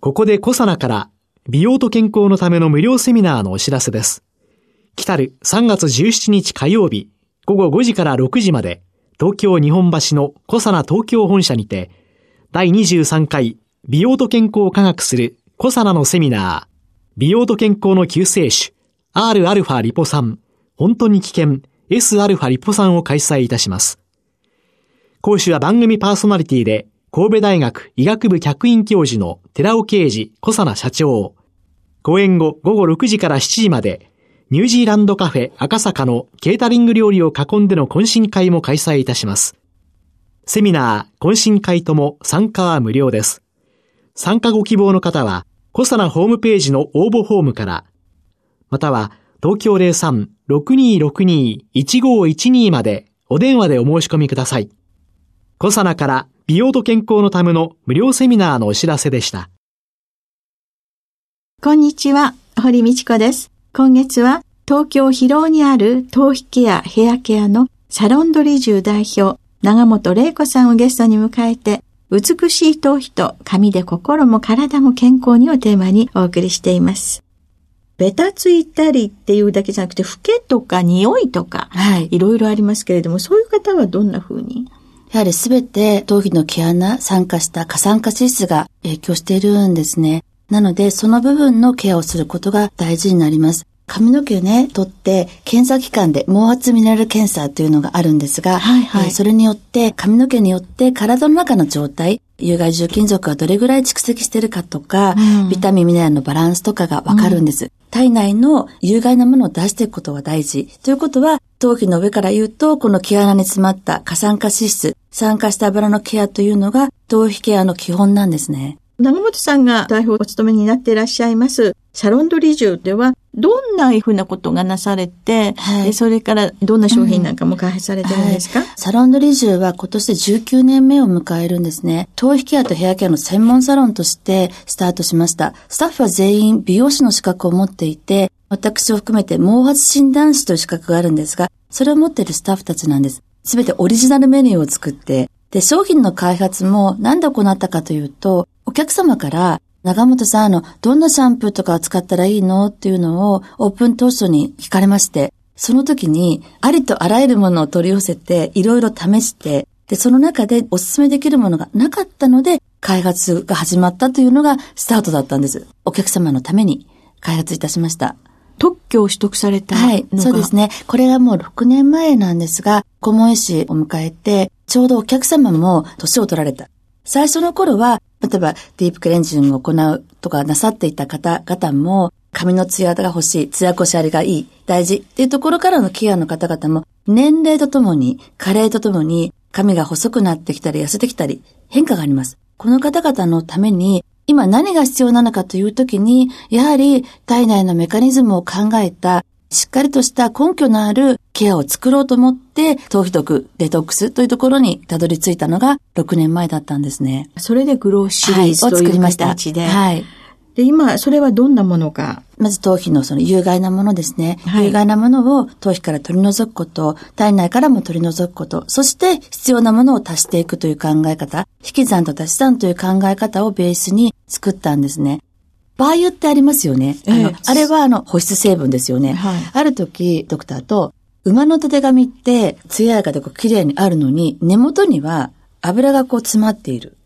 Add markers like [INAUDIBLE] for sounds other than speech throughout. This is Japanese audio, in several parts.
ここでコサナから美容と健康のための無料セミナーのお知らせです。来たる3月17日火曜日午後5時から6時まで東京日本橋のコサナ東京本社にて第23回美容と健康を科学するコサナのセミナー。美容と健康の救世主 Rα リポ酸本当に危険 Sα リポ酸を開催いたします。講師は番組パーソナリティで神戸大学医学部客員教授の寺尾啓治小佐奈社長。講演後午後6時から7時までニュージーランドカフェ赤坂のケータリング料理を囲んでの懇親会も開催いたします。セミナー、懇親会とも参加は無料です。参加ご希望の方は、小佐奈ホームページの応募フォームから、または東京03-6262-1512までお電話でお申し込みください。コサナから美容と健康のための無料セミナーのお知らせでした。こんにちは、堀道子です。今月は東京広尾にある頭皮ケア、ヘアケアのサロンドリジュ代表、長本玲子さんをゲストに迎えて、美しい頭皮と髪で心も体も健康にをテーマにお送りしています。ベタついたりっていうだけじゃなくて、老けとか匂いとか、はい。いろいろありますけれども、そういう方はどんな風に？やはりすべて頭皮の毛穴、酸化した過酸化脂質が影響しているんですね。なので、その部分のケアをすることが大事になります。髪の毛をね、取って、検査機関で毛圧ミネラル検査というのがあるんですが、はいはい、えー、それによって、髪の毛によって体の中の状態、有害重金属がどれぐらい蓄積しているかとか、うん、ビタミンミネラルのバランスとかがわかるんです、うん、体内の有害なものを出していくことが大事。ということは、頭皮の上から言うと、この毛穴に詰まった過酸化脂質、酸化した油のケアというのが、頭皮ケアの基本なんですね。長本さんが代表をお務めになっていらっしゃいます、サロンドリジュでは、どんなふうなことがなされて、はい、それからどんな商品なんかも開発されてるんですか、うんはい、サロンドリジュは今年で19年目を迎えるんですね。頭皮ケアとヘアケアの専門サロンとしてスタートしました。スタッフは全員美容師の資格を持っていて、私を含めて毛髪診断士という資格があるんですが、それを持っているスタッフたちなんです。すべてオリジナルメニューを作って、で、商品の開発も何で行ったかというと、お客様から長本さん、あの、どんなシャンプーとかを使ったらいいの？っていうのをオープン当初に聞かれまして、その時にありとあらゆるものを取り寄せて、いろいろ試して、で、その中でお勧めできるものがなかったので、開発が始まったというのがスタートだったんです。お客様のために開発いたしました。特許を取得されたはい、そうですね。これはもう6年前なんですが、顧問医師を迎えて、ちょうどお客様も年を取られた。最初の頃は、例えばディープクレンジングを行うとかなさっていた方々も、髪のツヤが欲しい、ツヤこしありがいい、大事っていうところからのケアの方々も、年齢とともに、加齢とともに、髪が細くなってきたり痩せてきたり、変化があります。この方々のために、今何が必要なのかというときに、やはり体内のメカニズムを考えた、しっかりとした根拠のあるケアを作ろうと思って、頭皮毒デトックスというところにたどり着いたのが6年前だったんですね。それでグローシリーズ、はい、を作りました。はい。で、今、それはどんなものかまず頭皮のその有害なものですね。はい、有害なものを頭皮から取り除くこと、体内からも取り除くこと、そして必要なものを足していくという考え方、引き算と足し算という考え方をベースに作ったんですね。バー油ってありますよね。あの、あれはあの保湿成分ですよね。はい、ある時、ドクターと、馬のたてがみって、艶やかでこう綺麗にあるのに、根元には油がこう詰まっている。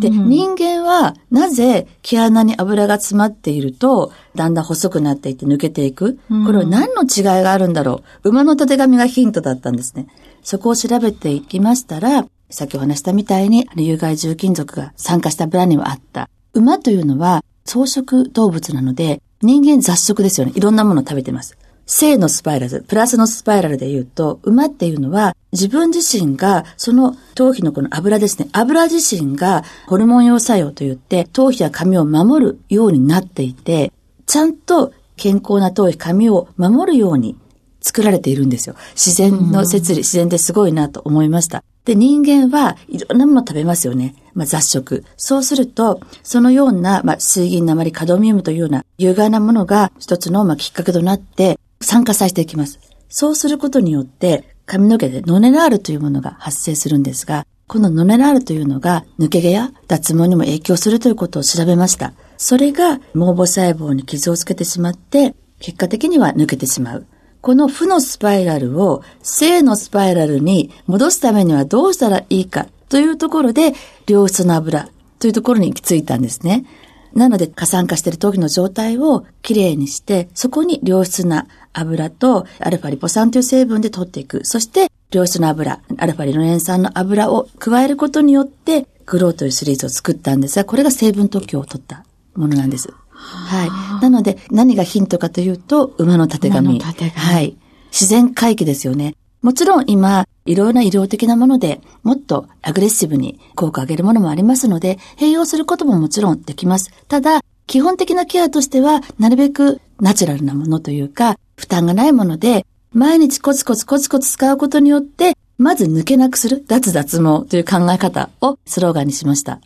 で、うん、人間はなぜ毛穴に油が詰まっていると、だんだん細くなっていって抜けていく、うん、これは何の違いがあるんだろう？馬のたてがみがヒントだったんですね。そこを調べていきましたら、さっきお話したみたいに、有害重金属が酸化した油にはあった。馬というのは草食動物なので、人間雑食ですよね。いろんなものを食べてます。正のスパイラル、プラスのスパイラルで言うと、馬っていうのは自分自身が、その頭皮のこの油ですね、油自身がホルモン用作用といって頭皮や髪を守るようになっていて、ちゃんと健康な頭皮、髪を守るように作られているんですよ。自然の摂理、自然ですごいなと思いました。で、人間はいろんなもの食べますよね。まあ、雑食。そうすると、そのような、まあ、水銀、鉛、カドミウムというような有害なものが一つの、まあ、きっかけとなって酸化させていきます。そうすることによって、髪の毛でノネラールというものが発生するんですが、このノネラールというのが抜け毛や脱毛にも影響するということを調べました。それが毛母細胞に傷をつけてしまって、結果的には抜けてしまう。この負のスパイラルを正のスパイラルに戻すためにはどうしたらいいかというところで、良質な油というところに行き着いたんですね。なので、過酸化している頭皮の状態をきれいにして、そこに良質な油とアルファリポ酸という成分で取っていく。そして、良質な油、アルファリノレン酸の油を加えることによって、グローというシリーズを作ったんですが、これが成分特許を取ったものなんです。はい。なので、何がヒントかというと、馬の縦紙。はい。自然回帰ですよね。もちろん今、いろいろな医療的なものでもっとアグレッシブに効果を上げるものもありますので、併用することももちろんできます。ただ、基本的なケアとしては、なるべくナチュラルなものというか、負担がないもので、毎日コツコツコツコツ使うことによって、まず抜けなくする、脱脱毛という考え方をスローガンにしました。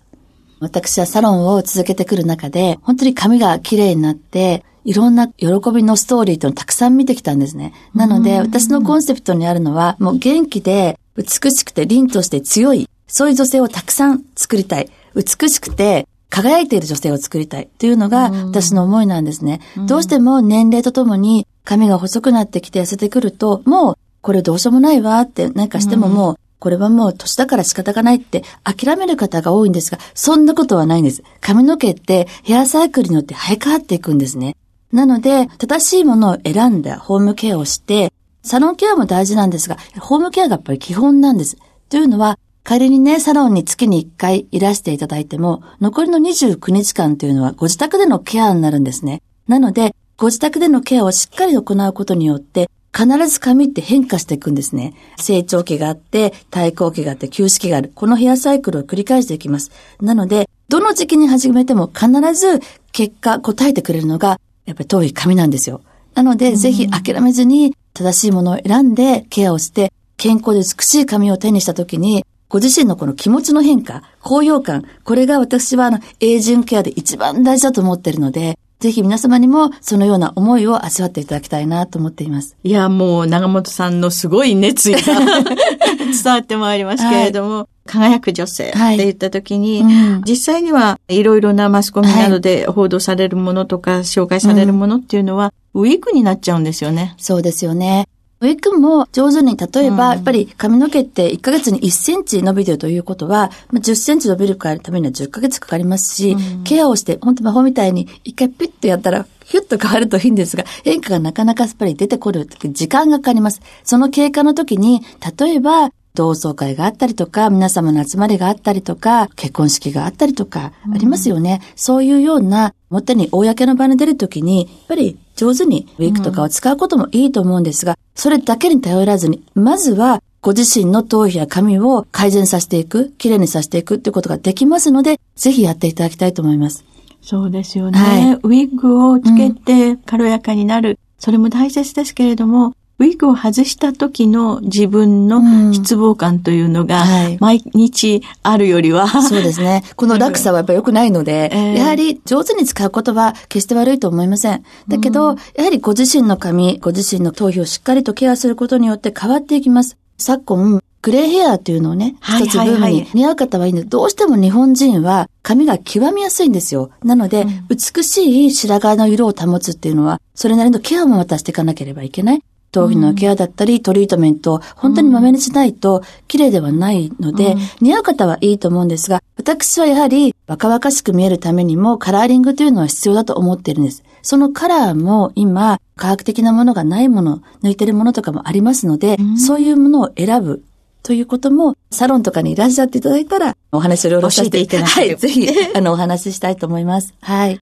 私はサロンを続けてくる中で、本当に髪が綺麗になって、いろんな喜びのストーリーというのをたくさん見てきたんですね。なので、私のコンセプトにあるのは、もう元気で、美しくて凛として強い、そういう女性をたくさん作りたい。美しくて、輝いている女性を作りたいというのが私の思いなんですね。どうしても年齢とともに髪が細くなってきて痩せてくると、もうこれどうしようもないわって何かしてももうこれはもう年だから仕方がないって諦める方が多いんですが、そんなことはないんです。髪の毛ってヘアサイクルによって生え変わっていくんですね。なので、正しいものを選んだホームケアをして、サロンケアも大事なんですが、ホームケアがやっぱり基本なんです。というのは、仮にね、サロンに月に1回いらしていただいても、残りの29日間というのはご自宅でのケアになるんですね。なので、ご自宅でのケアをしっかり行うことによって、必ず髪って変化していくんですね。成長期があって、対抗期があって、休止期がある。このヘアサイクルを繰り返していきます。なので、どの時期に始めても必ず結果答えてくれるのが、やっぱり遠い髪なんですよ。なので、ぜひ諦めずに正しいものを選んでケアをして、健康で美しい髪を手にした時に、ご自身のこの気持ちの変化、高揚感、これが私はあの、エイジングケアで一番大事だと思っているので、ぜひ皆様にもそのような思いを味わっていただきたいなと思っています。いや、もう長本さんのすごい熱意が [LAUGHS] 伝わってまいりますけれども、はい、輝く女性って言った時に、はいうん、実際にはいろいろなマスコミなどで報道されるものとか、紹介されるものっていうのは、ウィークになっちゃうんですよね。そうですよね。ウィッグも上手に、例えば、やっぱり髪の毛って1ヶ月に1センチ伸びてるということは、10センチ伸びるためには10ヶ月かかりますし、ケアをして、本当魔法みたいに一回ピッとやったら、ヒュッと変わるといいんですが、変化がなかなかやっぱり出てこる時間がかかります。その経過の時に、例えば、同窓会があったりとか、皆様の集まりがあったりとか、結婚式があったりとか、ありますよね。うん、そういうような、表に公の場に出るときに、やっぱり上手にウィークとかを使うこともいいと思うんですが、それだけに頼らずに、まずはご自身の頭皮や髪を改善させていく、きれいにさせていくっていうことができますので、ぜひやっていただきたいと思います。そうですよね。はい、ウィッグをつけて軽やかになる、うん、それも大切ですけれども、ウィッグを外した時の自分の失望感というのが、毎日あるよりは、うんはい、そうですね。この落差はやっぱ良くないので、[LAUGHS] えー、やはり上手に使う言葉、決して悪いと思いません。だけど、うん、やはりご自身の髪、ご自身の頭皮をしっかりとケアすることによって変わっていきます。昨今、グレーヘアっていうのをね、一つブームに似合う方はいいんで、どうしても日本人は髪が極みやすいんですよ。なので、うん、美しい白髪の色を保つっていうのは、それなりのケアもまたしていかなければいけない。頭皮のケアだったり、トリートメント、本当にまめにしないと綺麗ではないので、似合う方はいいと思うんですが、私はやはり若々しく見えるためにもカラーリングというのは必要だと思っているんです。そのカラーも今、科学的なものがないもの、抜いてるものとかもありますので、そういうものを選ぶということも、サロンとかにいらっしゃっていただいたら、お話をいろいろさせていただいて、はい、ぜひ、あの、お話ししたいと思います。はい。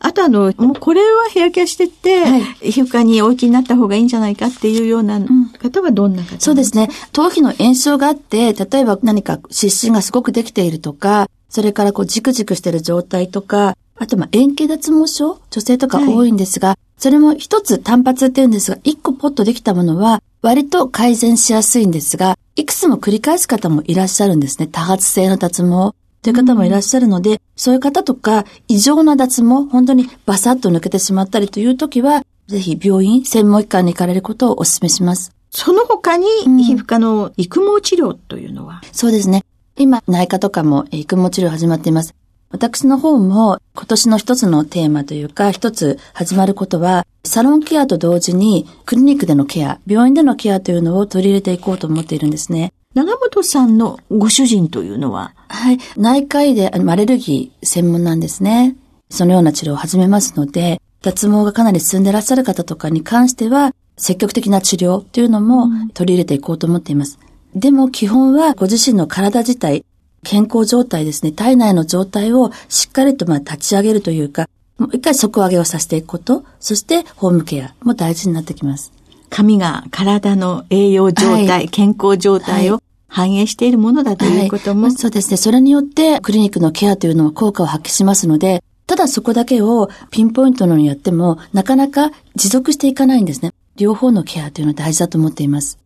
あとあの、もうこれはヘアケアしてって、はい、皮膚科にお家になった方がいいんじゃないかっていうような方はどんな方、うん、そうですね。頭皮の炎症があって、例えば何か湿疹がすごくできているとか、それからこうジクジクしてる状態とか、あとまあ円形脱毛症女性とか多いんですが、はい、それも一つ単発って言うんですが、一個ポッとできたものは割と改善しやすいんですが、いくつも繰り返す方もいらっしゃるんですね。多発性の脱毛。という方もいらっしゃるので、うん、そういう方とか、異常な脱毛、本当にバサッと抜けてしまったりという時は、ぜひ病院、専門機関に行かれることをお勧めします。その他に、皮膚科の育毛治療というのは、うん、そうですね。今、内科とかも育毛治療始まっています。私の方も今年の一つのテーマというか、一つ始まることは、サロンケアと同時にクリニックでのケア、病院でのケアというのを取り入れていこうと思っているんですね。長本さんのご主人というのは？はい。内科医でアレルギー専門なんですね。そのような治療を始めますので、脱毛がかなり進んでいらっしゃる方とかに関しては、積極的な治療というのも取り入れていこうと思っています。うん、でも基本はご自身の体自体、健康状態ですね、体内の状態をしっかりとまあ立ち上げるというか、もう一回底上げをさせていくこと、そしてホームケアも大事になってきます。髪が体の栄養状態、はい、健康状態を反映しているものだということも、はい、そうですね。それによってクリニックのケアというのは効果を発揮しますので、ただそこだけをピンポイントのにやっても、なかなか持続していかないんですね。両方のケアというのは大事だと思っています。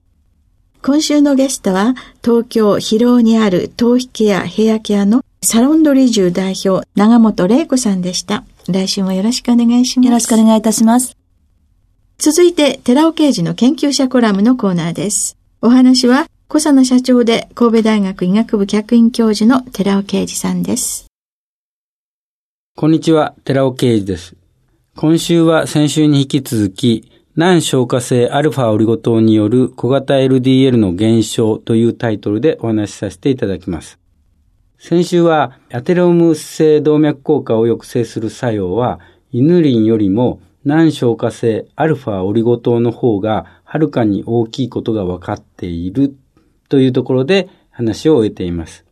今週のゲストは、東京広尾にある頭皮ケア、ヘアケアのサロンドリジュ代表、長本玲子さんでした。来週もよろしくお願いします。よろしくお願いいたします。続いて、寺尾刑事の研究者コラムのコーナーです。お話は、小佐野社長で神戸大学医学部客員教授の寺尾啓二さんです。こんにちは、寺尾啓二です。今週は先週に引き続き、難消化性アルファオリゴ糖による小型 LDL の減少というタイトルでお話しさせていただきます。先週はアテローム性動脈硬化を抑制する作用はイヌリンよりも難消化性アルファオリゴ糖の方がはるかに大きいことが分かっているというところで話を終えています。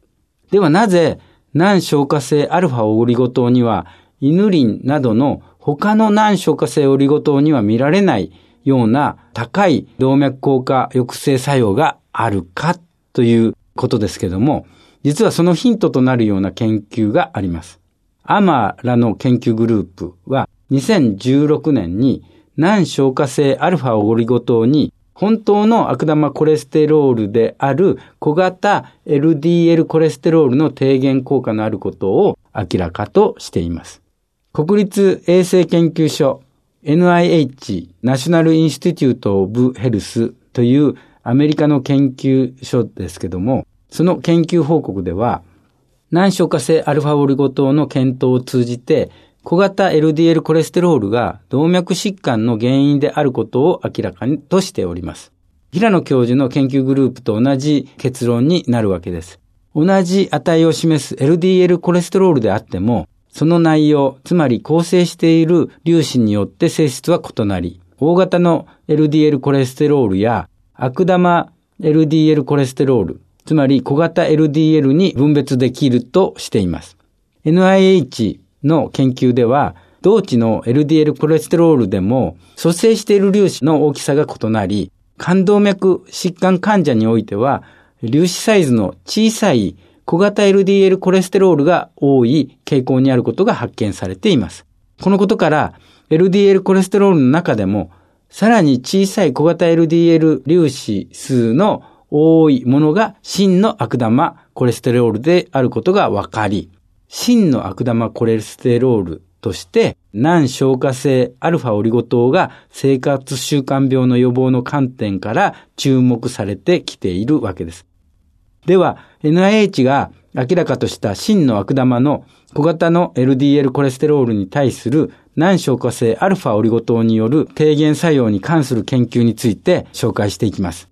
ではなぜ難消化性アルファオリゴ糖にはイヌリンなどの他の難消化性オリゴ糖には見られないような高い動脈硬化抑制作用があるかということですけども、実はそのヒントとなるような研究があります。アマらの研究グループは2016年に難消化性アルファオリゴ糖に本当の悪玉コレステロールである小型 LDL コレステロールの低減効果のあることを明らかとしています。国立衛生研究所 NIH National Institute of Health というアメリカの研究所ですけども、その研究報告では、難消化性アルファオリゴ糖の検討を通じて、小型 LDL コレステロールが動脈疾患の原因であることを明らかにとしております。平野教授の研究グループと同じ結論になるわけです。同じ値を示す LDL コレステロールであっても、その内容、つまり構成している粒子によって性質は異なり、大型の LDL コレステロールや悪玉 LDL コレステロール、つまり小型 LDL に分別できるとしています。NIH の研究では、同値の LDL コレステロールでも、蘇生している粒子の大きさが異なり、冠動脈疾患患者においては、粒子サイズの小さい小型 LDL コレステロールが多い傾向にあることが発見されています。このことから、LDL コレステロールの中でも、さらに小さい小型 LDL 粒子数の多いものが真の悪玉コレステロールであることが分かり、真の悪玉コレステロールとして、難消化性アルファオリゴ糖が生活習慣病の予防の観点から注目されてきているわけです。では、NIH が明らかとした真の悪玉の小型の LDL コレステロールに対する難消化性アルファオリゴ糖による低減作用に関する研究について紹介していきます。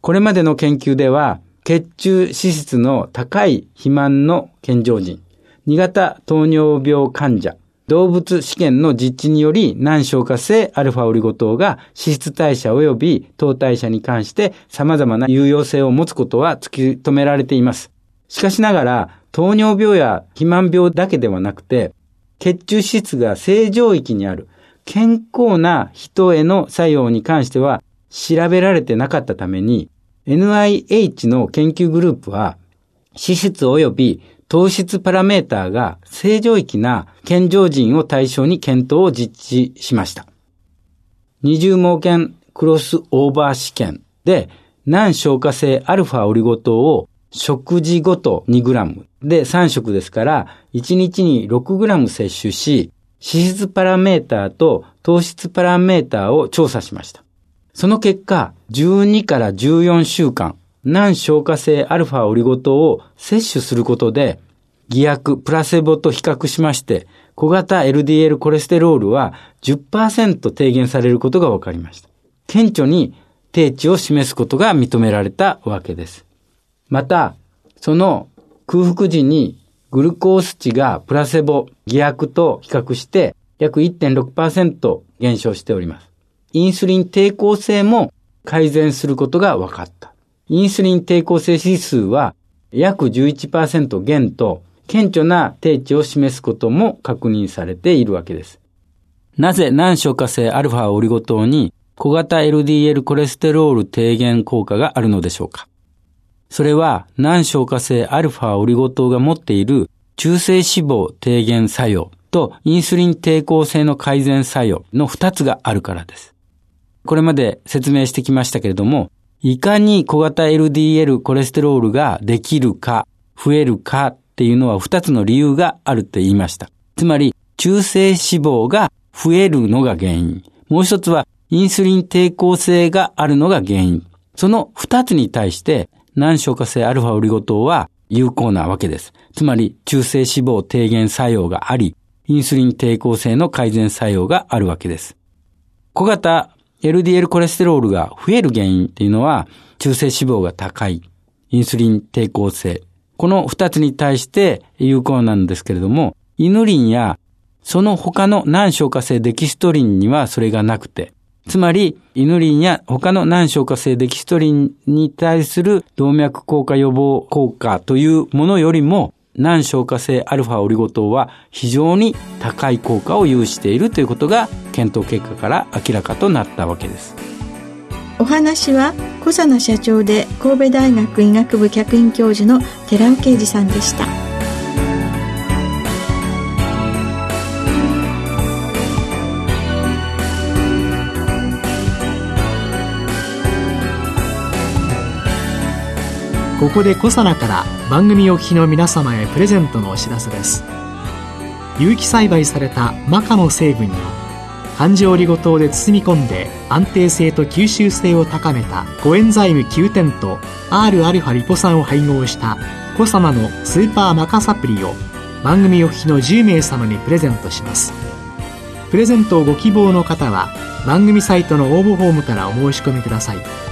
これまでの研究では、血中脂質の高い肥満の健常人、2型糖尿病患者、動物試験の実地により難消化性アルファオリゴ糖が脂質代謝及び糖代謝に関して様々な有用性を持つことは突き止められています。しかしながら、糖尿病や肥満病だけではなくて、血中脂質が正常域にある健康な人への作用に関しては調べられてなかったために NIH の研究グループは脂質及び糖質パラメーターが正常域な健常人を対象に検討を実施しました。二重盲検クロスオーバー試験で難消化性アルファオリゴ糖を食事ごと 2g で3食ですから1日に 6g 摂取し脂質パラメーターと糖質パラメーターを調査しました。その結果、12から14週間、難消化性アルファオリゴ糖を摂取することで、偽薬、プラセボと比較しまして、小型 LDL コレステロールは10%低減されることが分かりました。顕著に低値を示すことが認められたわけです。また、その空腹時にグルコース値がプラセボ、偽薬と比較して約1.6%減少しております。インスリン抵抗性も改善することが分かった。インスリン抵抗性指数は約11%減と顕著な低値を示すことも確認されているわけです。なぜ難消化性アルファオリゴ糖に小型 LDL コレステロール低減効果があるのでしょうか？それは難消化性アルファオリゴ糖が持っている中性脂肪低減作用とインスリン抵抗性の改善作用の2つがあるからです。これまで説明してきましたけれども、いかに小型 LDL コレステロールができるか、増えるかっていうのは2つの理由があるって言いました。つまり、中性脂肪が増えるのが原因。もう一つは、インスリン抵抗性があるのが原因。その2つに対して、難消化性アルファオリゴ糖は有効なわけです。つまり、中性脂肪低減作用があり、インスリン抵抗性の改善作用があるわけです。小型 LDL コレステロールが増える原因っていうのは、中性脂肪が高い、インスリン抵抗性。この二つに対して有効なんですけれども、イヌリンやその他の難消化性デキストリンにはそれがなくて、つまり、イヌリンや他の難消化性デキストリンに対する動脈硬化予防効果というものよりも、難消化性アルファオリゴ糖は非常に高い効果を有しているということが検討結果から明らかとなったわけです。お話は小佐奈社長で神戸大学医学部客員教授の寺尾啓二さんでした。ここで小佐奈から番組お聞きの皆様へプレゼントのお知らせです。有機栽培されたマカの成分に環状オリゴ糖で包み込んで安定性と吸収性を高めたコエンザイム9点と Rα リポ酸を配合したコサナのスーパーマカサプリを番組お聞きの10名様にプレゼントします。プレゼントをご希望の方は番組サイトの応募フォームからお申し込みください。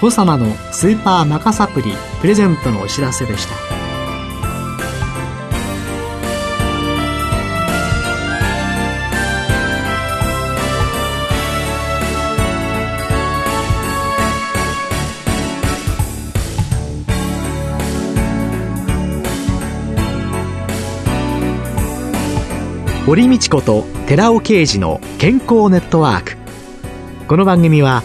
コサナのスーパーマカサプリプレゼントのお知らせでした。堀道子と寺尾啓二の健康ネットワーク。この番組は